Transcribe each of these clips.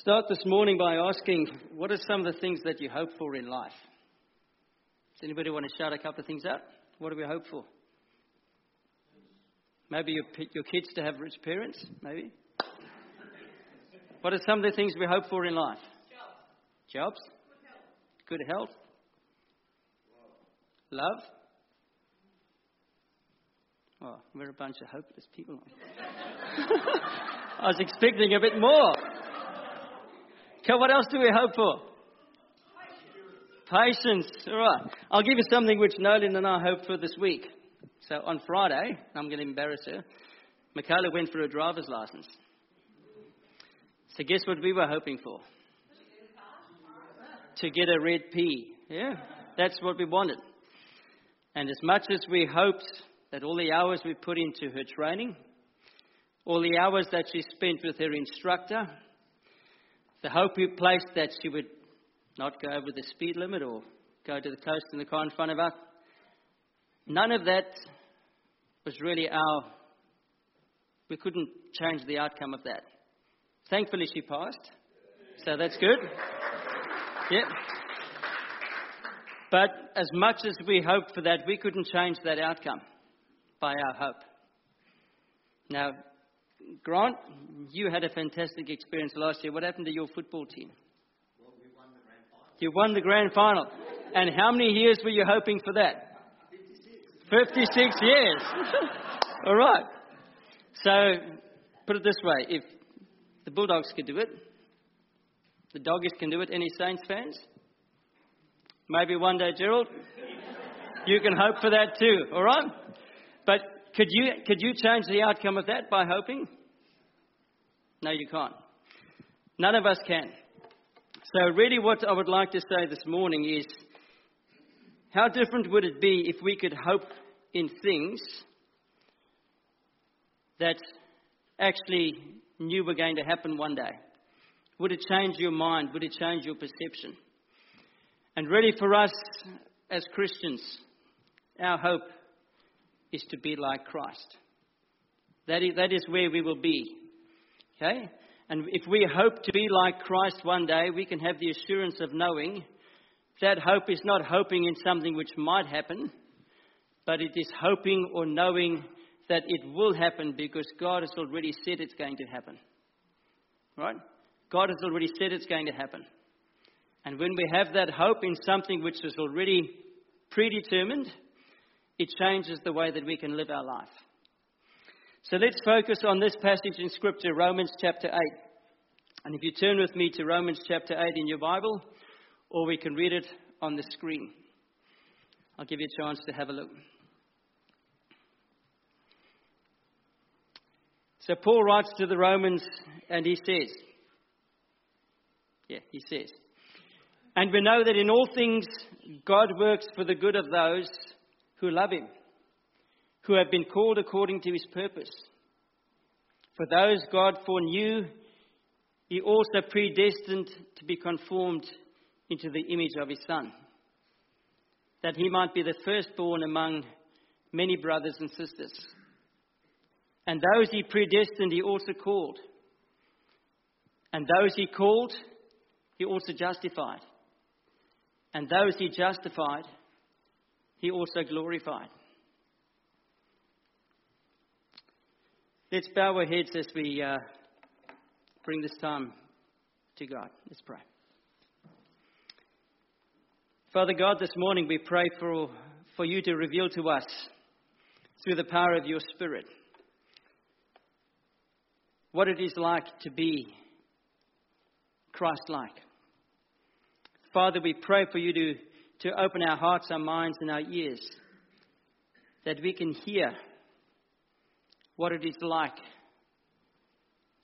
Start this morning by asking, what are some of the things that you hope for in life? Does anybody want to shout a couple of things out? What do we hope for? Maybe your, your kids to have rich parents, maybe? What are some of the things we hope for in life? Jobs. Jobs? Good health. Good health. Love. Oh, we're a bunch of hopeless people. I was expecting a bit more. Okay, what else do we hope for? Patience. All right. I'll give you something which Nolan and I hope for this week. So on Friday, I'm going to embarrass her. Michaela went for a driver's license. So guess what we were hoping for? To get a red P. Yeah, that's what we wanted. And as much as we hoped that all the hours we put into her training, all the hours that she spent with her instructor, the hope we placed that she would not go over the speed limit or go to the coast in the car in front of us, none of that was really our, we couldn't change the outcome of that. Thankfully, she passed, so that's good. Yeah. But as much as we hoped for that, we couldn't change that outcome by our hope. Now, Grant, you had a fantastic experience last year. What happened to your football team? Well, we won the grand final. You won the grand final. And how many years were you hoping for that? 56. 56 years. All right. So, put it this way if the Bulldogs could do it, the Doggies can do it. Any Saints fans? Maybe one day, Gerald, you can hope for that too, all right? But could you, could you change the outcome of that by hoping? No, you can't. None of us can. So, really, what I would like to say this morning is how different would it be if we could hope in things that actually knew were going to happen one day? Would it change your mind? Would it change your perception? And really, for us as Christians, our hope is to be like Christ. That is, that is where we will be. Okay? And if we hope to be like Christ one day, we can have the assurance of knowing that hope is not hoping in something which might happen, but it is hoping or knowing that it will happen because God has already said it's going to happen. Right? God has already said it's going to happen. And when we have that hope in something which is already predetermined, it changes the way that we can live our life. So let's focus on this passage in Scripture, Romans chapter 8. And if you turn with me to Romans chapter 8 in your Bible, or we can read it on the screen, I'll give you a chance to have a look. So Paul writes to the Romans and he says, Yeah, he says, and we know that in all things God works for the good of those who love him, who have been called according to his purpose. For those God foreknew, he also predestined to be conformed into the image of his Son, that he might be the firstborn among many brothers and sisters. And those he predestined, he also called. And those he called, he also justified. And those he justified, he also glorified. Let's bow our heads as we uh, bring this time to God. Let's pray. Father God, this morning we pray for, for you to reveal to us through the power of your Spirit what it is like to be Christ like. Father, we pray for you to, to open our hearts, our minds, and our ears that we can hear what it is like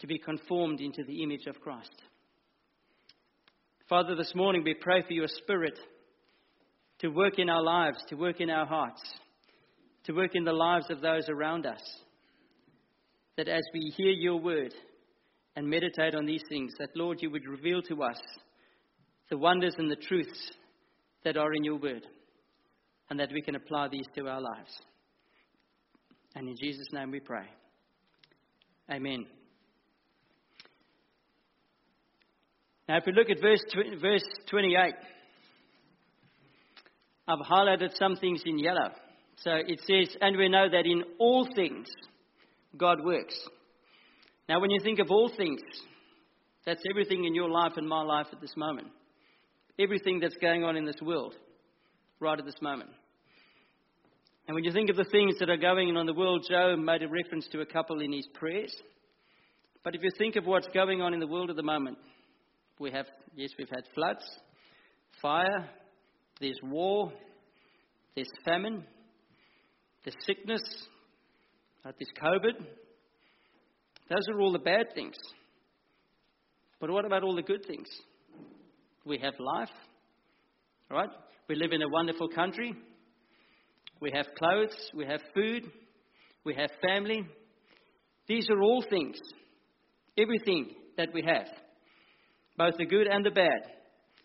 to be conformed into the image of Christ. Father, this morning we pray for your Spirit to work in our lives, to work in our hearts, to work in the lives of those around us. That as we hear your word and meditate on these things, that Lord, you would reveal to us the wonders and the truths that are in your word, and that we can apply these to our lives. And in Jesus' name we pray. Amen. Now, if we look at verse, verse 28, I've highlighted some things in yellow. So it says, And we know that in all things God works. Now, when you think of all things, that's everything in your life and my life at this moment. Everything that's going on in this world right at this moment. And when you think of the things that are going on in the world, Joe made a reference to a couple in his prayers. But if you think of what's going on in the world at the moment, we have, yes, we've had floods, fire, there's war, there's famine, there's sickness, uh, there's COVID. Those are all the bad things. But what about all the good things? We have life, right? We live in a wonderful country. We have clothes, we have food, we have family. These are all things, everything that we have, both the good and the bad,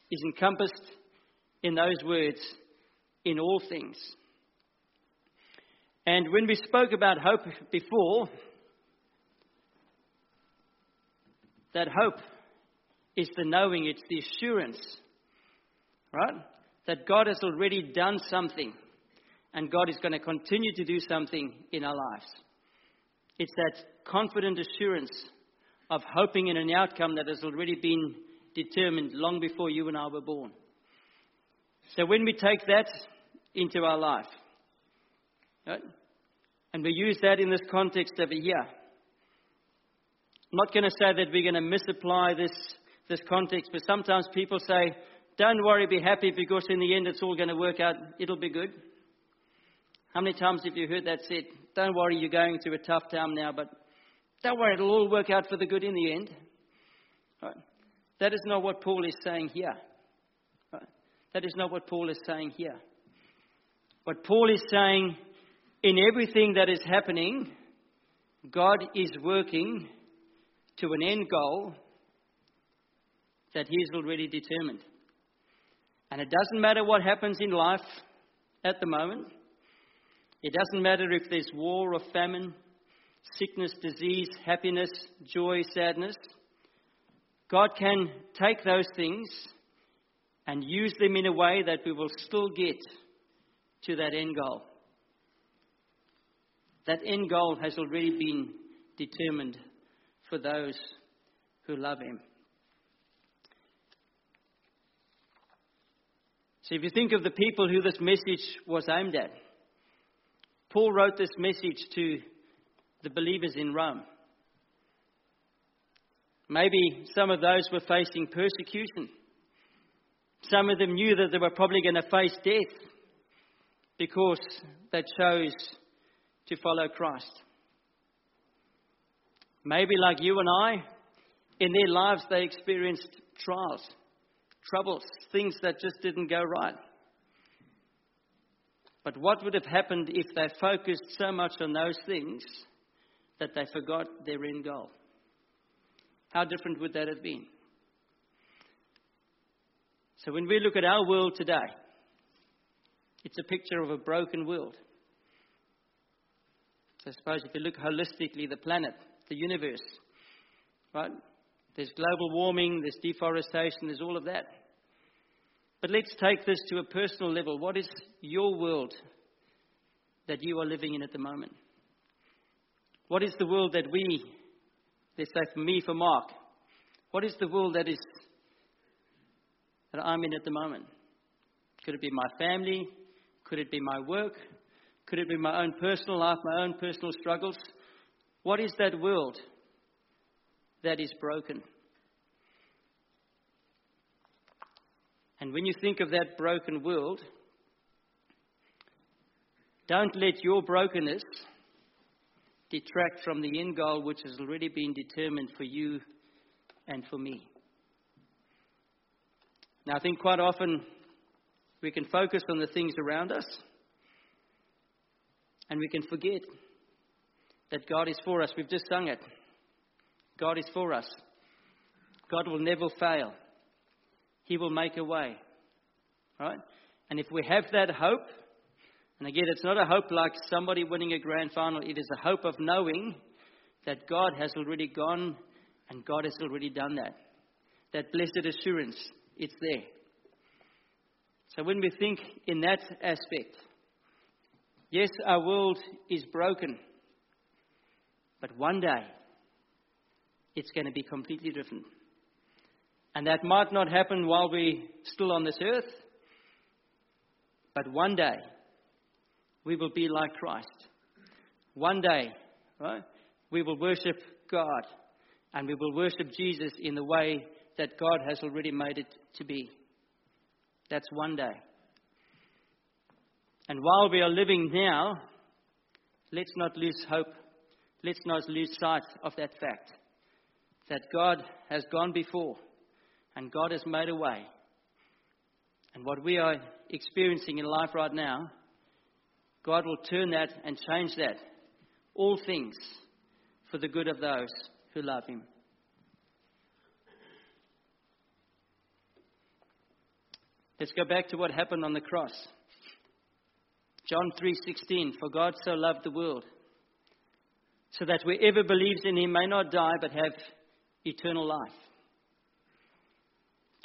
is encompassed in those words, in all things. And when we spoke about hope before, that hope is the knowing, it's the assurance, right? That God has already done something and God is going to continue to do something in our lives. It's that confident assurance of hoping in an outcome that has already been determined long before you and I were born. So when we take that into our life, right, and we use that in this context of a year, I'm not going to say that we're going to misapply this, this context, but sometimes people say, don't worry, be happy because in the end it's all going to work out, it'll be good. How many times have you heard that said? Don't worry, you're going through a tough time now, but don't worry, it'll all work out for the good in the end. Right? That is not what Paul is saying here. Right? That is not what Paul is saying here. What Paul is saying, in everything that is happening, God is working to an end goal that He has already determined. And it doesn't matter what happens in life at the moment. It doesn't matter if there's war or famine, sickness, disease, happiness, joy, sadness. God can take those things and use them in a way that we will still get to that end goal. That end goal has already been determined for those who love Him. So, if you think of the people who this message was aimed at, Paul wrote this message to the believers in Rome. Maybe some of those were facing persecution. Some of them knew that they were probably going to face death because they chose to follow Christ. Maybe, like you and I, in their lives they experienced trials, troubles, things that just didn't go right. But what would have happened if they focused so much on those things that they forgot their end goal? How different would that have been? So, when we look at our world today, it's a picture of a broken world. So I suppose if you look holistically, the planet, the universe, right? There's global warming, there's deforestation, there's all of that. But let's take this to a personal level. What is your world that you are living in at the moment? What is the world that we, let's say for me, for Mark, what is the world that is that I'm in at the moment? Could it be my family? Could it be my work? Could it be my own personal life, my own personal struggles? What is that world that is broken? And when you think of that broken world, don't let your brokenness detract from the end goal which has already been determined for you and for me. Now, I think quite often we can focus on the things around us and we can forget that God is for us. We've just sung it. God is for us. God will never fail. He will make a way. Right? And if we have that hope, and again, it's not a hope like somebody winning a grand final, it is a hope of knowing that God has already gone and God has already done that. that blessed assurance, it's there. So when we think in that aspect, yes, our world is broken, but one day it's going to be completely different. And that might not happen while we're still on this earth, but one day we will be like Christ. One day, right, we will worship God and we will worship Jesus in the way that God has already made it to be. That's one day. And while we are living now, let's not lose hope. Let's not lose sight of that fact that God has gone before and God has made a way. And what we are experiencing in life right now, God will turn that and change that. All things for the good of those who love Him. Let's go back to what happened on the cross. John 3:16 For God so loved the world so that whoever believes in him may not die but have eternal life.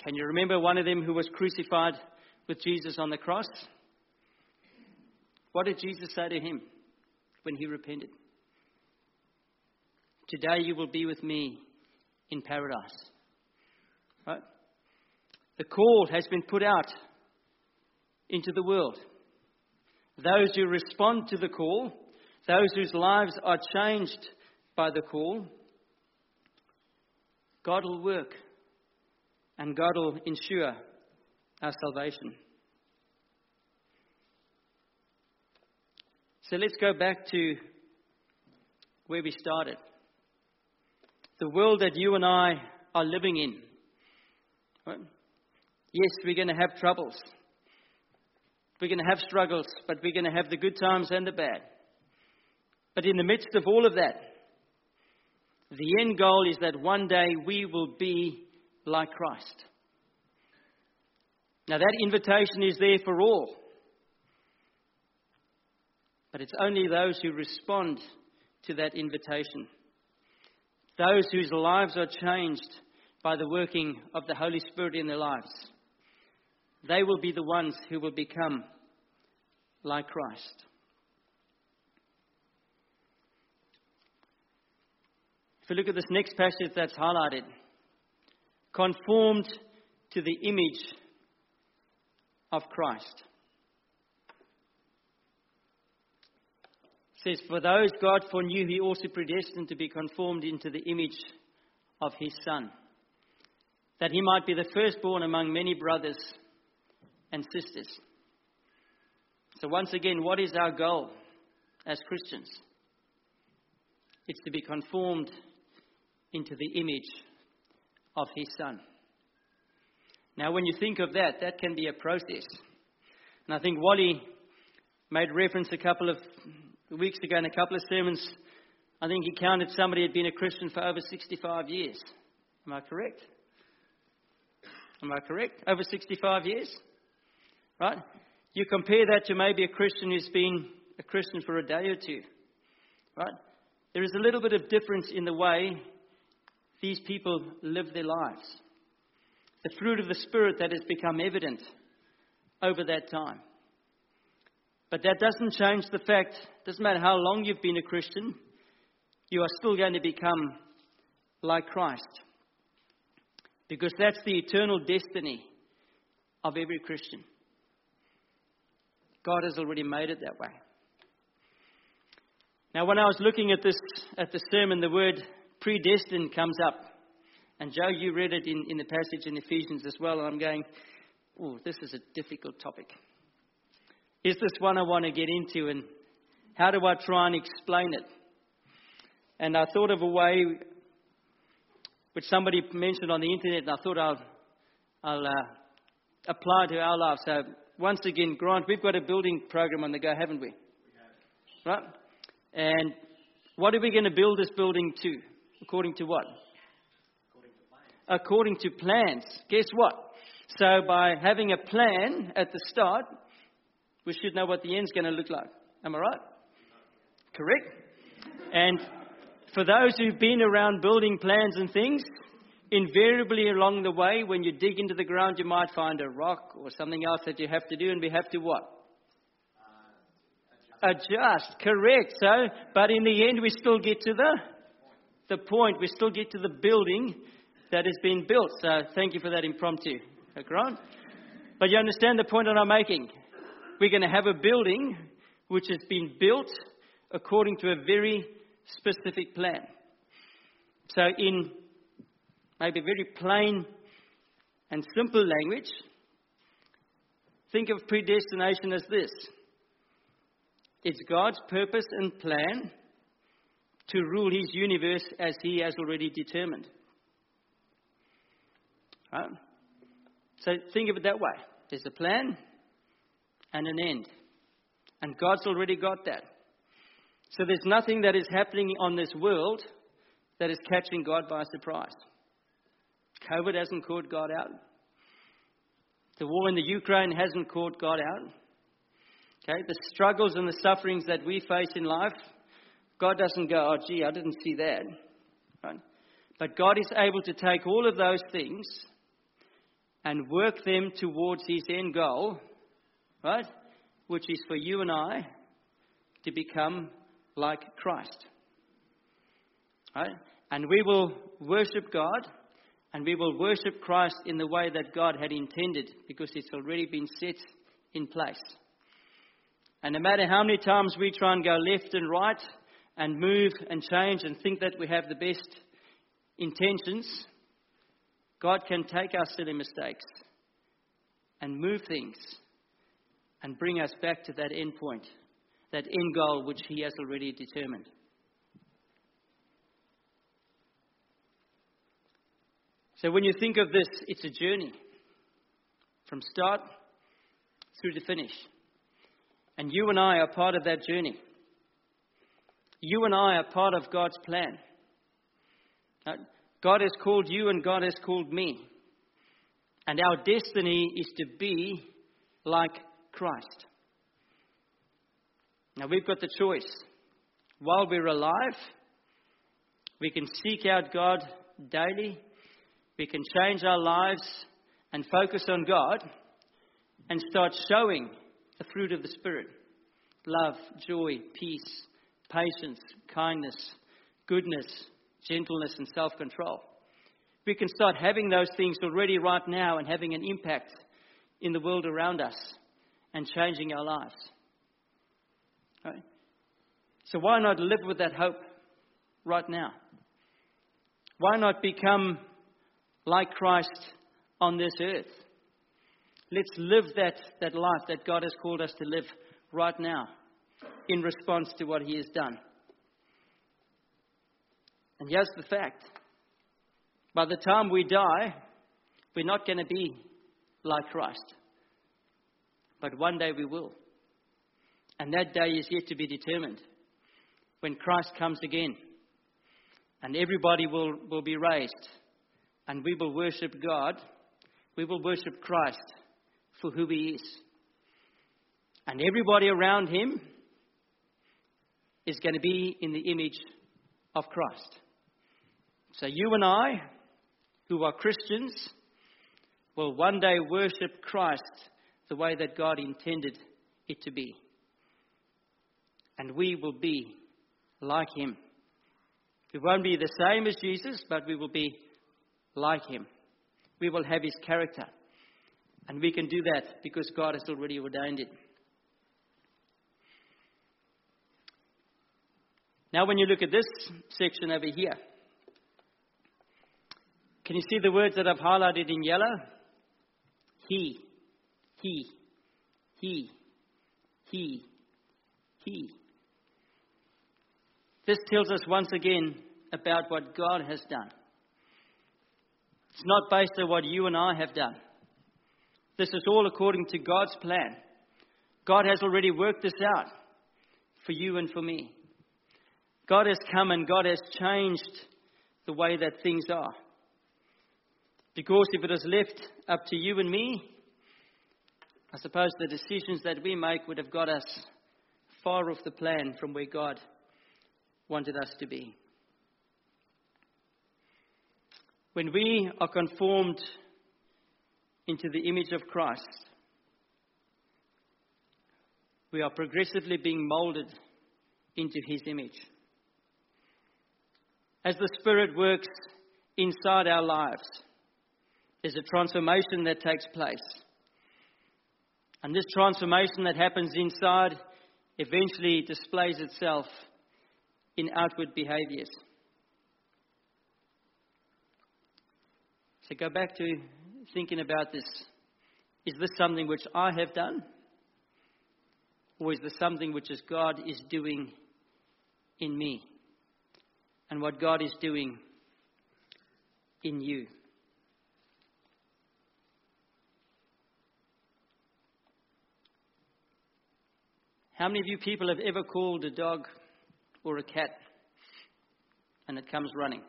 Can you remember one of them who was crucified with Jesus on the cross? What did Jesus say to him when he repented? Today you will be with me in paradise. Right? The call has been put out into the world. Those who respond to the call, those whose lives are changed by the call, God will work and God will ensure our salvation. So let's go back to where we started. The world that you and I are living in. Right? Yes, we're going to have troubles. We're going to have struggles, but we're going to have the good times and the bad. But in the midst of all of that, the end goal is that one day we will be like Christ. Now, that invitation is there for all. But it's only those who respond to that invitation, those whose lives are changed by the working of the Holy Spirit in their lives. They will be the ones who will become like Christ. If we look at this next passage that's highlighted, conformed to the image of Christ. It says, For those God foreknew, he also predestined to be conformed into the image of his Son, that he might be the firstborn among many brothers and sisters. So, once again, what is our goal as Christians? It's to be conformed into the image of His Son. Now, when you think of that, that can be a process. And I think Wally made reference a couple of weeks ago in a couple of sermons. I think he counted somebody had been a Christian for over 65 years. Am I correct? Am I correct? Over 65 years? Right? You compare that to maybe a Christian who's been a Christian for a day or two. Right? There is a little bit of difference in the way these people live their lives. The fruit of the Spirit that has become evident over that time. But that doesn't change the fact, doesn't matter how long you've been a Christian, you are still going to become like Christ. Because that's the eternal destiny of every Christian. God has already made it that way. Now, when I was looking at this at the sermon, the word predestined comes up. And Joe, you read it in, in the passage in Ephesians as well, and I'm going, oh, this is a difficult topic. Is this one I want to get into, and how do I try and explain it? And I thought of a way which somebody mentioned on the internet, and I thought I'll, I'll uh, apply to our lives. So once again, Grant, we've got a building program on the go, haven't we? we have. Right? And what are we going to build this building to? According to what? According to plans. According to plans. Guess what? So by having a plan at the start, we should know what the end's going to look like. Am I right? Correct? And for those who've been around building plans and things, invariably along the way, when you dig into the ground, you might find a rock or something else that you have to do, and we have to what? Uh, adjust, correct. So, but in the end, we still get to the the point. We still get to the building that has been built. So, thank you for that impromptu, Grant. But you understand the point that I'm making. We're going to have a building which has been built according to a very specific plan. So, in maybe very plain and simple language, think of predestination as this it's God's purpose and plan to rule his universe as he has already determined. Right? So think of it that way. There's a plan and an end. And God's already got that. So there's nothing that is happening on this world that is catching God by surprise. COVID hasn't caught God out. The war in the Ukraine hasn't caught God out. Okay, the struggles and the sufferings that we face in life, God doesn't go, oh, gee, I didn't see that. Right? But God is able to take all of those things and work them towards His end goal, right? Which is for you and I to become like Christ. Right? And we will worship God and we will worship Christ in the way that God had intended because it's already been set in place. And no matter how many times we try and go left and right and move and change and think that we have the best intentions, God can take our silly mistakes and move things and bring us back to that end point, that end goal which He has already determined. So when you think of this, it's a journey from start through to finish. And you and I are part of that journey. You and I are part of God's plan. Uh, God has called you and God has called me. And our destiny is to be like Christ. Now we've got the choice. While we're alive, we can seek out God daily we can change our lives and focus on God and start showing the fruit of the Spirit love, joy, peace, patience, kindness, goodness, gentleness, and self control. We can start having those things already right now and having an impact in the world around us and changing our lives. Right? So, why not live with that hope right now? Why not become like Christ on this earth. Let's live that, that life that God has called us to live right now in response to what He has done. And here's the fact by the time we die, we're not going to be like Christ. But one day we will. And that day is yet to be determined when Christ comes again. And everybody will, will be raised and we will worship God, we will worship Christ for who He is. And everybody around Him is going to be in the image of Christ. So you and I, who are Christians, will one day worship Christ the way that God intended it to be. And we will be like Him. We won't be the same as Jesus, but we will be like him. We will have his character. And we can do that because God has already ordained it. Now, when you look at this section over here, can you see the words that I've highlighted in yellow? He, he, he, he, he. This tells us once again about what God has done. It's not based on what you and I have done. This is all according to God's plan. God has already worked this out for you and for me. God has come and God has changed the way that things are. Because if it was left up to you and me, I suppose the decisions that we make would have got us far off the plan from where God wanted us to be. When we are conformed into the image of Christ, we are progressively being molded into his image. As the Spirit works inside our lives, there's a transformation that takes place. And this transformation that happens inside eventually displays itself in outward behaviors. So go back to thinking about this. Is this something which I have done? Or is this something which is God is doing in me? And what God is doing in you? How many of you people have ever called a dog or a cat and it comes running?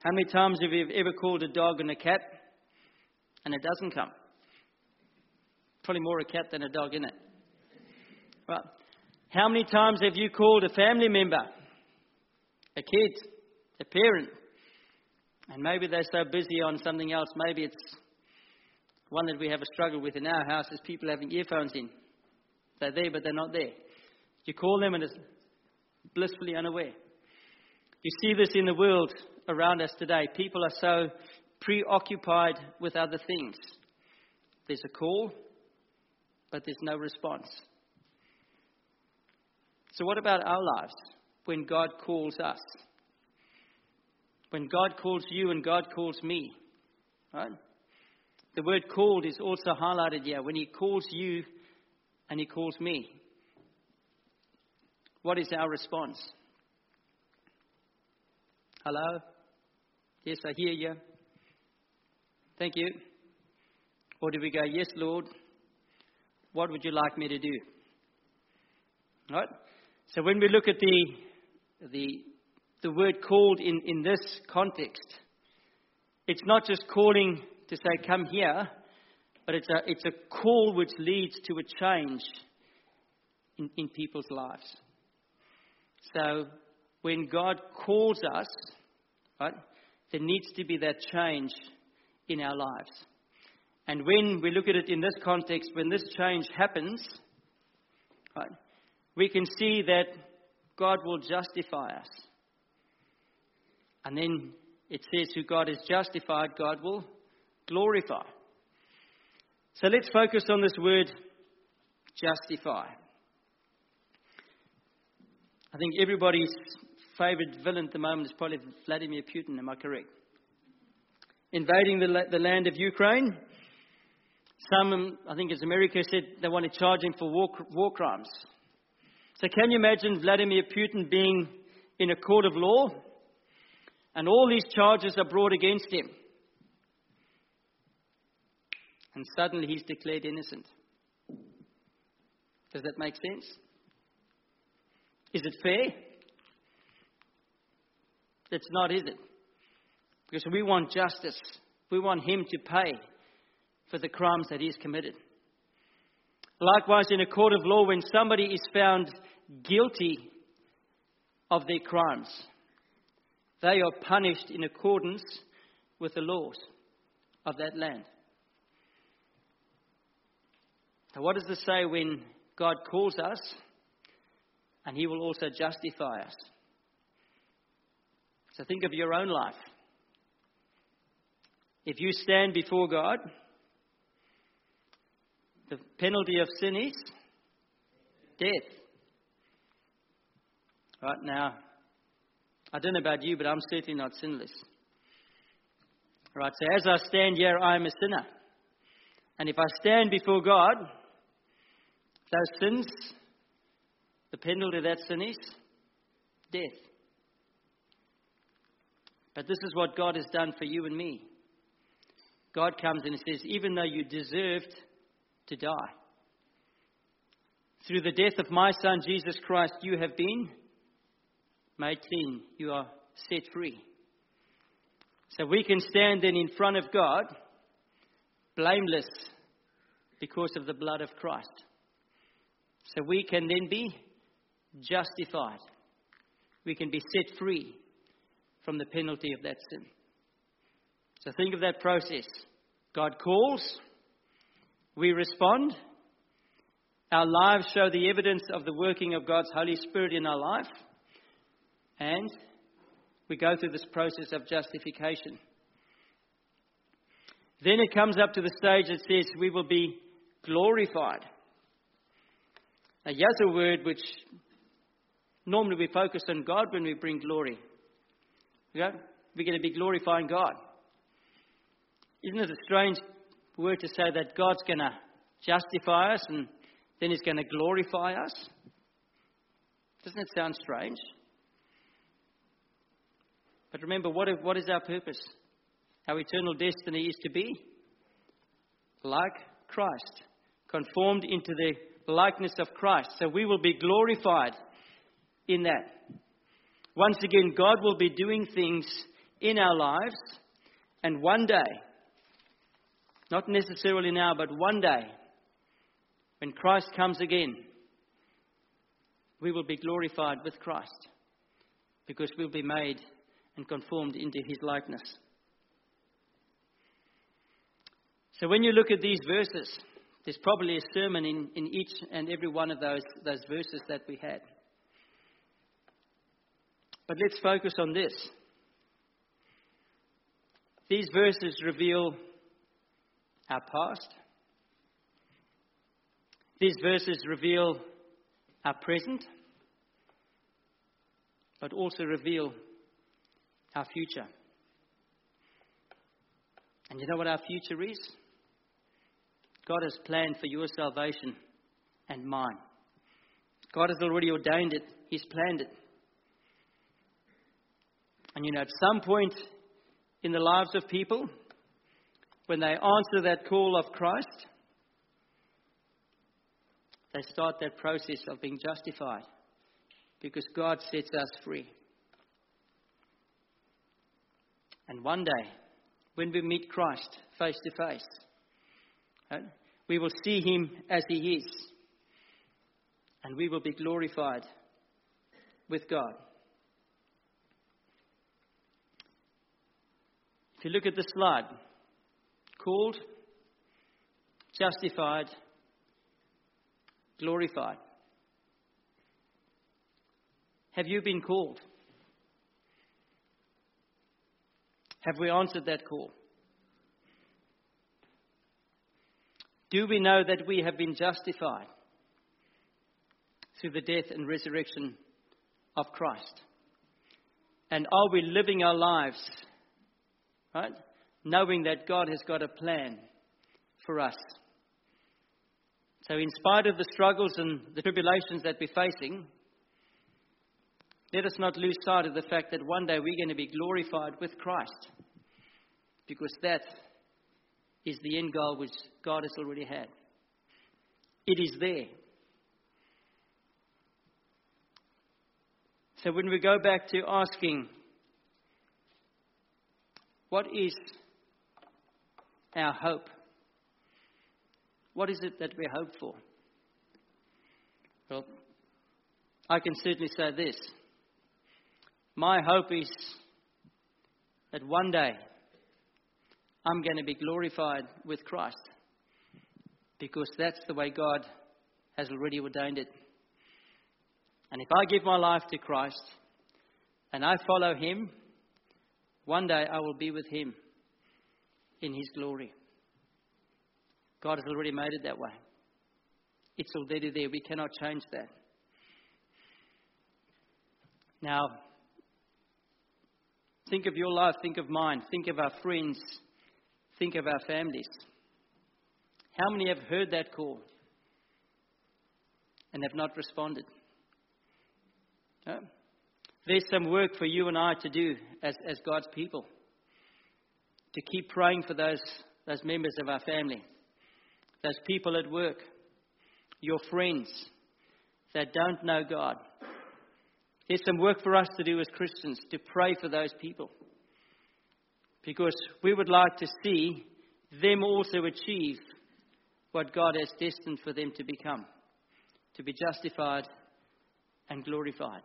How many times have you ever called a dog and a cat and it doesn't come? Probably more a cat than a dog, isn't it? Well, how many times have you called a family member, a kid, a parent, and maybe they're so busy on something else? Maybe it's one that we have a struggle with in our house is people having earphones in. They're there, but they're not there. You call them and it's blissfully unaware. You see this in the world around us today. People are so preoccupied with other things. There's a call, but there's no response. So, what about our lives when God calls us? When God calls you and God calls me, right? The word called is also highlighted here. When He calls you and He calls me, what is our response? Hello? Yes, I hear you. Thank you. Or do we go, Yes, Lord, what would you like me to do? Right? So when we look at the, the, the word called in, in this context, it's not just calling to say, Come here, but it's a, it's a call which leads to a change in, in people's lives. So when God calls us, right, there needs to be that change in our lives. And when we look at it in this context, when this change happens, right, we can see that God will justify us. And then it says, who God is justified, God will glorify. So let's focus on this word justify. I think everybody's favorite villain at the moment is probably Vladimir Putin, am I correct? Invading the, the land of Ukraine. Some, I think as America said, they want to charge him for war, war crimes. So can you imagine Vladimir Putin being in a court of law and all these charges are brought against him? And suddenly he's declared innocent. Does that make sense? Is it fair? It's not, is it? Because we want justice. We want him to pay for the crimes that he's committed. Likewise, in a court of law, when somebody is found guilty of their crimes, they are punished in accordance with the laws of that land. Now, what does this say when God calls us and He will also justify us? So think of your own life. If you stand before God, the penalty of sin is death. Right now, I don't know about you, but I'm certainly not sinless. Right, so as I stand here, I am a sinner. And if I stand before God, those sins, the penalty of that sin is death. But this is what God has done for you and me. God comes and says, even though you deserved to die, through the death of my Son Jesus Christ, you have been made clean. You are set free. So we can stand then in front of God blameless because of the blood of Christ. So we can then be justified. We can be set free from the penalty of that sin. So think of that process. God calls, we respond, our lives show the evidence of the working of God's Holy Spirit in our life, and we go through this process of justification. Then it comes up to the stage that says we will be glorified. Now, here's a word which normally we focus on God when we bring glory. We're going to be glorifying God. Isn't it a strange word to say that God's going to justify us and then He's going to glorify us? Doesn't it sound strange? But remember, what, what is our purpose? Our eternal destiny is to be like Christ, conformed into the likeness of Christ. So we will be glorified in that. Once again, God will be doing things in our lives, and one day, not necessarily now, but one day, when Christ comes again, we will be glorified with Christ because we'll be made and conformed into his likeness. So when you look at these verses, there's probably a sermon in, in each and every one of those, those verses that we had. But let's focus on this. These verses reveal our past. These verses reveal our present, but also reveal our future. And you know what our future is? God has planned for your salvation and mine. God has already ordained it, He's planned it. And you know, at some point in the lives of people, when they answer that call of Christ, they start that process of being justified because God sets us free. And one day, when we meet Christ face to face, uh, we will see him as he is, and we will be glorified with God. If you look at the slide, called, justified, glorified. Have you been called? Have we answered that call? Do we know that we have been justified through the death and resurrection of Christ? And are we living our lives, right, knowing that God has got a plan for us? So, in spite of the struggles and the tribulations that we're facing, let us not lose sight of the fact that one day we're going to be glorified with Christ. Because that is the end goal which God has already had. It is there. So when we go back to asking, what is our hope? What is it that we hope for? Well, I can certainly say this. My hope is that one day I'm going to be glorified with Christ because that's the way God has already ordained it. And if I give my life to Christ and I follow Him, one day I will be with Him in His glory. God has already made it that way. It's already there. We cannot change that. Now, think of your life, think of mine, think of our friends, think of our families. How many have heard that call and have not responded? There's some work for you and I to do as, as God's people to keep praying for those, those members of our family, those people at work, your friends that don't know God. There's some work for us to do as Christians to pray for those people because we would like to see them also achieve what God has destined for them to become to be justified and glorified.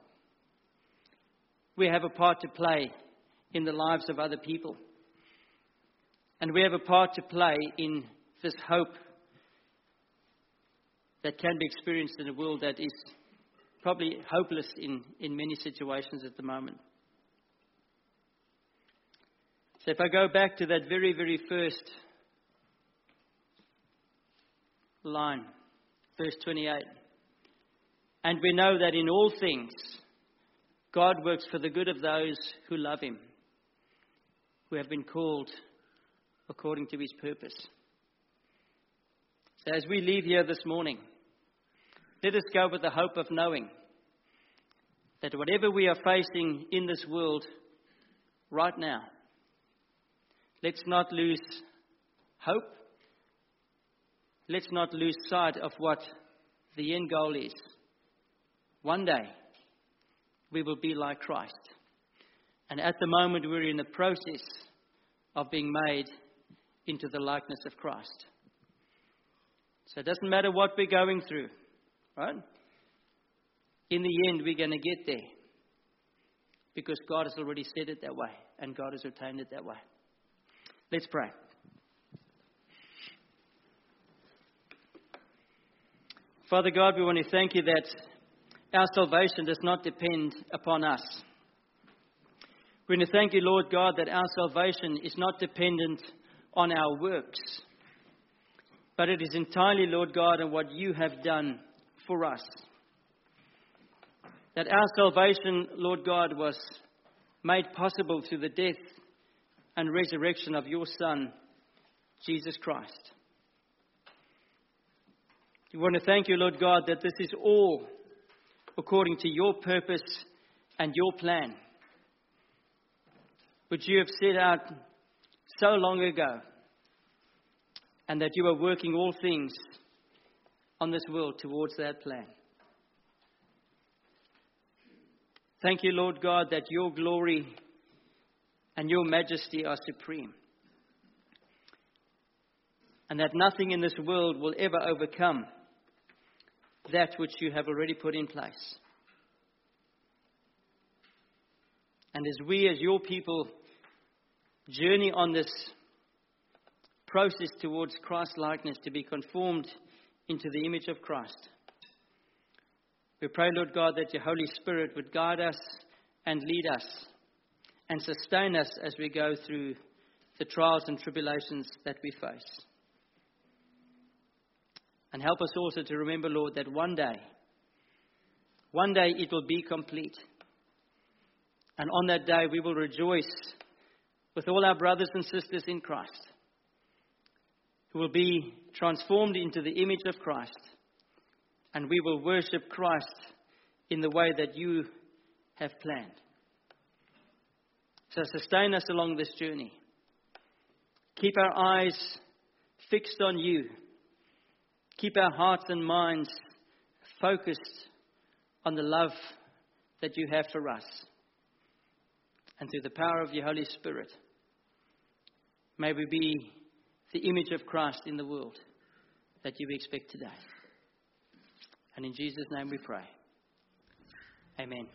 We have a part to play in the lives of other people. And we have a part to play in this hope that can be experienced in a world that is probably hopeless in, in many situations at the moment. So if I go back to that very, very first line, verse 28. And we know that in all things, God works for the good of those who love Him, who have been called according to His purpose. So as we leave here this morning, let us go with the hope of knowing that whatever we are facing in this world right now, let's not lose hope. Let's not lose sight of what the end goal is. One day, we will be like Christ. And at the moment, we're in the process of being made into the likeness of Christ. So it doesn't matter what we're going through, right? In the end, we're going to get there because God has already said it that way and God has ordained it that way. Let's pray. Father God, we want to thank you that our salvation does not depend upon us. We want to thank you, Lord God, that our salvation is not dependent on our works, but it is entirely, Lord God, on what you have done for us. That our salvation, Lord God, was made possible through the death and resurrection of your Son, Jesus Christ. We want to thank you, Lord God, that this is all according to your purpose and your plan, which you have set out so long ago, and that you are working all things on this world towards that plan. Thank you, Lord God, that your glory and your majesty are supreme, and that nothing in this world will ever overcome that which you have already put in place. And as we, as your people, journey on this process towards Christ likeness to be conformed into the image of Christ, we pray, Lord God, that your Holy Spirit would guide us and lead us and sustain us as we go through the trials and tribulations that we face. And help us also to remember, Lord, that one day, one day it will be complete. And on that day, we will rejoice with all our brothers and sisters in Christ who will be transformed into the image of Christ. And we will worship Christ in the way that you have planned. So sustain us along this journey. Keep our eyes fixed on you Keep our hearts and minds focused on the love that you have for us. And through the power of your Holy Spirit, may we be the image of Christ in the world that you expect today. And in Jesus' name we pray. Amen.